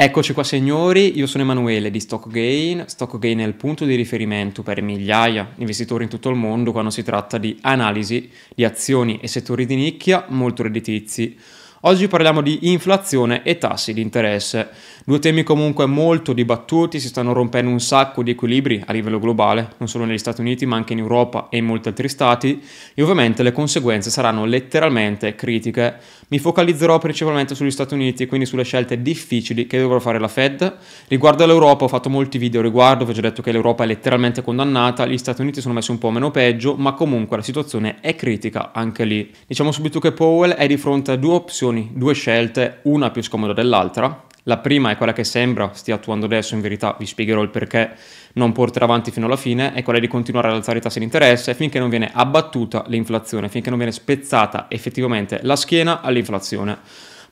Eccoci qua signori, io sono Emanuele di StockGain. StockGain è il punto di riferimento per migliaia di investitori in tutto il mondo quando si tratta di analisi di azioni e settori di nicchia molto redditizi. Oggi parliamo di inflazione e tassi di interesse, due temi comunque molto dibattuti, si stanno rompendo un sacco di equilibri a livello globale, non solo negli Stati Uniti ma anche in Europa e in molti altri stati e ovviamente le conseguenze saranno letteralmente critiche. Mi focalizzerò principalmente sugli Stati Uniti, quindi sulle scelte difficili che dovrà fare la Fed. Riguardo all'Europa ho fatto molti video riguardo, vi ho già detto che l'Europa è letteralmente condannata, gli Stati Uniti sono messi un po' meno peggio, ma comunque la situazione è critica anche lì. Diciamo subito che Powell è di fronte a due opzioni opzioni, due scelte, una più scomoda dell'altra. La prima è quella che sembra stia attuando adesso, in verità vi spiegherò il perché non porterà avanti fino alla fine, è quella di continuare ad alzare i tassi di interesse finché non viene abbattuta l'inflazione, finché non viene spezzata effettivamente la schiena all'inflazione.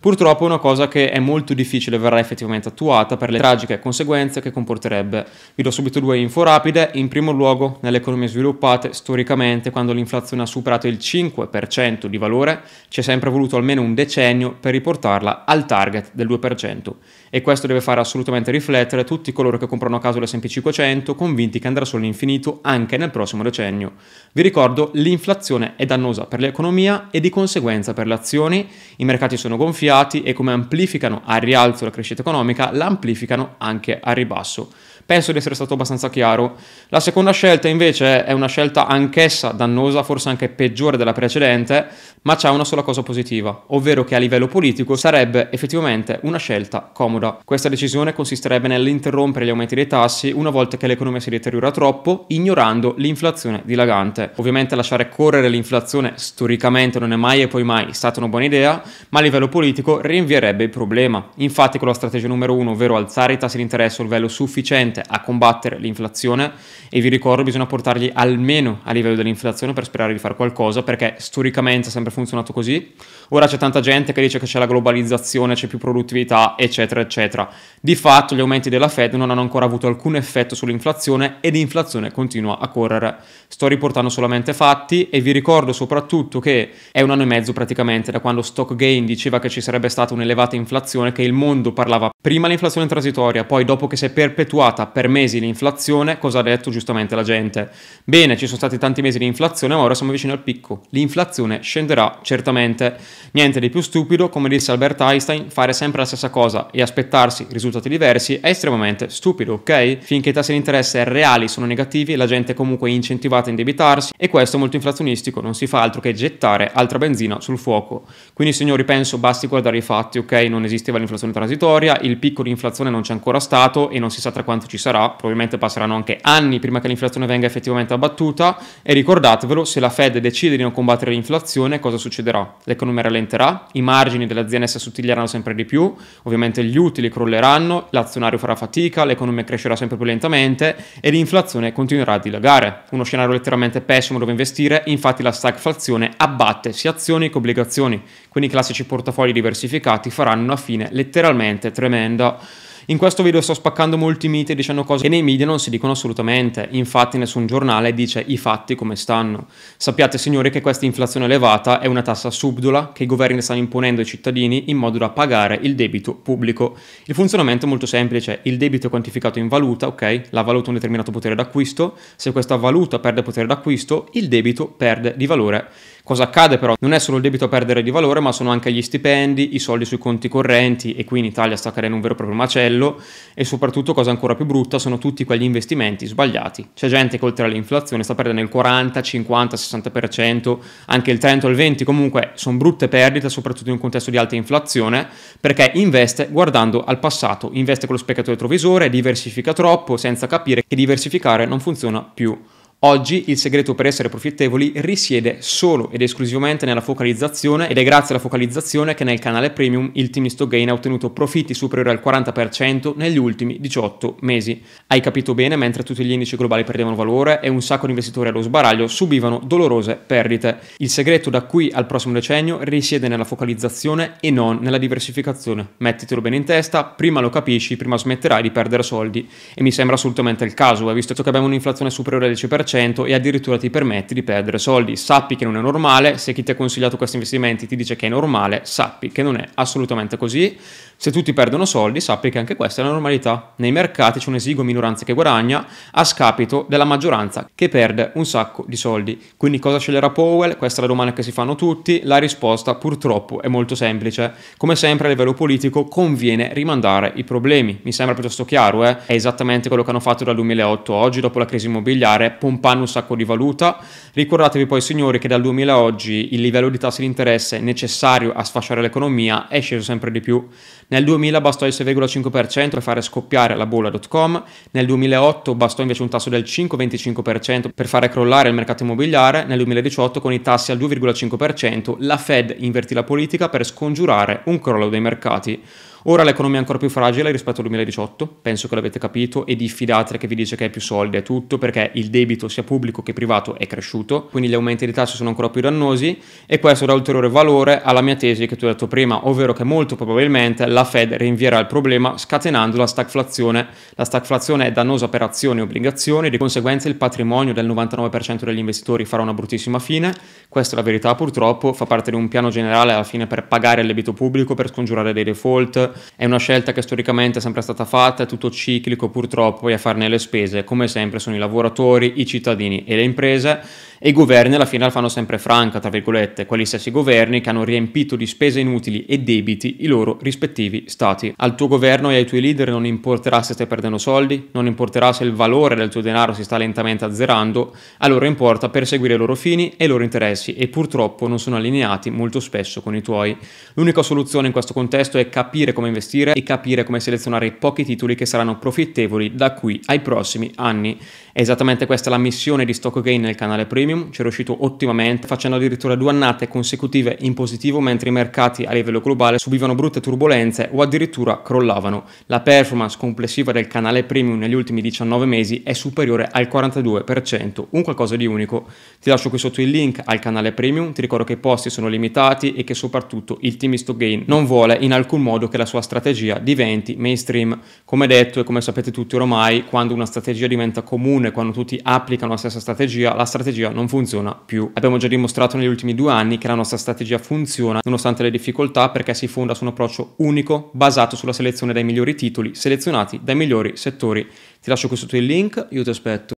Purtroppo è una cosa che è molto difficile verrà effettivamente attuata per le tragiche conseguenze che comporterebbe. Vi do subito due info rapide. In primo luogo, nelle economie sviluppate, storicamente, quando l'inflazione ha superato il 5% di valore, ci è sempre voluto almeno un decennio per riportarla al target del 2%. E questo deve fare assolutamente riflettere tutti coloro che comprano a caso l'S&P 500, convinti che andrà solo all'infinito anche nel prossimo decennio. Vi ricordo, l'inflazione è dannosa per l'economia e di conseguenza per le azioni. I mercati sono gonfiati gonfiati e come amplificano al rialzo la crescita economica, la amplificano anche al ribasso. Penso di essere stato abbastanza chiaro. La seconda scelta invece è una scelta anch'essa dannosa, forse anche peggiore della precedente, ma c'è una sola cosa positiva, ovvero che a livello politico sarebbe effettivamente una scelta comoda. Questa decisione consisterebbe nell'interrompere gli aumenti dei tassi una volta che l'economia si deteriora troppo, ignorando l'inflazione dilagante. Ovviamente lasciare correre l'inflazione storicamente non è mai e poi mai stata una buona idea, ma a livello politico rinvierebbe il problema. Infatti con la strategia numero uno, ovvero alzare i tassi di interesse a un livello sufficiente sufficiente a combattere l'inflazione e vi ricordo bisogna portarli almeno a livello dell'inflazione per sperare di fare qualcosa perché storicamente ha sempre funzionato così. Ora c'è tanta gente che dice che c'è la globalizzazione, c'è più produttività, eccetera, eccetera. Di fatto gli aumenti della Fed non hanno ancora avuto alcun effetto sull'inflazione e l'inflazione continua a correre. Sto riportando solamente fatti e vi ricordo soprattutto che è un anno e mezzo praticamente da quando Stock Gain diceva che ci sarebbe stata un'elevata inflazione, che il mondo parlava prima l'inflazione transitoria, poi dopo che si è perpetuata per mesi l'inflazione, cosa ha detto giustamente la gente? Bene, ci sono stati tanti mesi di inflazione, ma ora siamo vicini al picco. L'inflazione scenderà certamente. Niente di più stupido, come disse Albert Einstein, fare sempre la stessa cosa e aspettarsi risultati diversi è estremamente stupido, ok? Finché i tassi di interesse reali sono negativi, la gente è comunque incentivata a indebitarsi e questo è molto inflazionistico, non si fa altro che gettare altra benzina sul fuoco. Quindi signori, penso basti guardare i fatti, ok? Non esisteva l'inflazione transitoria, il picco di inflazione non c'è ancora stato e non si sa tra quanto ci ci sarà, probabilmente passeranno anche anni prima che l'inflazione venga effettivamente abbattuta e ricordatevelo, se la Fed decide di non combattere l'inflazione, cosa succederà? L'economia rallenterà, i margini delle aziende si assottiglieranno sempre di più, ovviamente gli utili crolleranno, l'azionario farà fatica, l'economia crescerà sempre più lentamente e l'inflazione continuerà a dilagare. Uno scenario letteralmente pessimo dove investire, infatti la stagflazione abbatte sia azioni che obbligazioni, quindi i classici portafogli diversificati faranno una fine letteralmente tremenda. In questo video sto spaccando molti miti dicendo cose che nei media non si dicono assolutamente, infatti nessun giornale dice i fatti come stanno. Sappiate signori che questa inflazione elevata è una tassa subdola che i governi stanno imponendo ai cittadini in modo da pagare il debito pubblico. Il funzionamento è molto semplice, il debito è quantificato in valuta, ok? La valuta ha un determinato potere d'acquisto, se questa valuta perde potere d'acquisto, il debito perde di valore. Cosa accade però? Non è solo il debito a perdere di valore, ma sono anche gli stipendi, i soldi sui conti correnti e qui in Italia sta cadendo un vero e proprio macello e soprattutto, cosa ancora più brutta, sono tutti quegli investimenti sbagliati. C'è gente che oltre all'inflazione sta perdendo il 40, 50, 60%, anche il 30 o il 20, comunque sono brutte perdite, soprattutto in un contesto di alta inflazione, perché investe guardando al passato, investe con lo specchiato retrovisore, diversifica troppo senza capire che diversificare non funziona più. Oggi il segreto per essere profittevoli risiede solo ed esclusivamente nella focalizzazione ed è grazie alla focalizzazione che nel canale premium il team Gain ha ottenuto profitti superiori al 40% negli ultimi 18 mesi. Hai capito bene, mentre tutti gli indici globali perdevano valore e un sacco di investitori allo sbaraglio subivano dolorose perdite. Il segreto da qui al prossimo decennio risiede nella focalizzazione e non nella diversificazione. Mettitelo bene in testa, prima lo capisci, prima smetterai di perdere soldi. E mi sembra assolutamente il caso, visto che abbiamo un'inflazione superiore al 10%, 10% e addirittura ti permetti di perdere soldi. Sappi che non è normale, se chi ti ha consigliato questi investimenti ti dice che è normale, sappi che non è assolutamente così. Se tutti perdono soldi, sappi che anche questa è la normalità. Nei mercati c'è un'esigua minoranza che guadagna a scapito della maggioranza che perde un sacco di soldi. Quindi cosa sceglierà Powell? Questa è la domanda che si fanno tutti. La risposta purtroppo è molto semplice. Come sempre a livello politico conviene rimandare i problemi. Mi sembra piuttosto chiaro, eh? È esattamente quello che hanno fatto dal 2008 oggi, dopo la crisi immobiliare, pompando un sacco di valuta. Ricordatevi poi signori che dal 2000 a oggi il livello di tassi di interesse necessario a sfasciare l'economia è sceso sempre di più. Nel 2000 bastò il 6,5% per fare scoppiare la bolla.com, nel 2008 bastò invece un tasso del 5,25% per fare crollare il mercato immobiliare, nel 2018 con i tassi al 2,5% la Fed invertì la politica per scongiurare un crollo dei mercati. Ora l'economia è ancora più fragile rispetto al 2018, penso che l'avete capito, e diffidate che vi dice che è più soldi, è tutto, perché il debito sia pubblico che privato è cresciuto, quindi gli aumenti di tasse sono ancora più dannosi e questo dà ulteriore valore alla mia tesi che ti ho detto prima, ovvero che molto probabilmente la Fed rinvierà il problema scatenando la stagflazione. La stagflazione è dannosa per azioni e obbligazioni, di conseguenza il patrimonio del 99% degli investitori farà una bruttissima fine, questa è la verità purtroppo, fa parte di un piano generale alla fine per pagare il debito pubblico, per scongiurare dei default, è una scelta che storicamente è sempre stata fatta, è tutto ciclico purtroppo e a farne le spese, come sempre, sono i lavoratori, i cittadini e le imprese e i governi alla fine la fanno sempre franca, tra virgolette, quegli stessi governi che hanno riempito di spese inutili e debiti i loro rispettivi stati. Al tuo governo e ai tuoi leader non importerà se stai perdendo soldi, non importerà se il valore del tuo denaro si sta lentamente azzerando, a loro importa perseguire i loro fini e i loro interessi e purtroppo non sono allineati molto spesso con i tuoi. L'unica soluzione in questo contesto è capire come investire e capire come selezionare i pochi titoli che saranno profittevoli da qui ai prossimi anni. È esattamente questa la missione di Stock Gain nel canale Premium, ci è riuscito ottimamente, facendo addirittura due annate consecutive in positivo mentre i mercati a livello globale subivano brutte turbulenze o addirittura crollavano. La performance complessiva del canale Premium negli ultimi 19 mesi è superiore al 42%, un qualcosa di unico. Ti lascio qui sotto il link al canale Premium, ti ricordo che i posti sono limitati e che soprattutto il team Stock Gain non vuole in alcun modo che la sua strategia diventi mainstream. Come detto e come sapete tutti ormai, quando una strategia diventa comune, quando tutti applicano la stessa strategia, la strategia non funziona più. Abbiamo già dimostrato negli ultimi due anni che la nostra strategia funziona nonostante le difficoltà perché si fonda su un approccio unico basato sulla selezione dei migliori titoli selezionati dai migliori settori. Ti lascio qui sotto il link, io ti aspetto.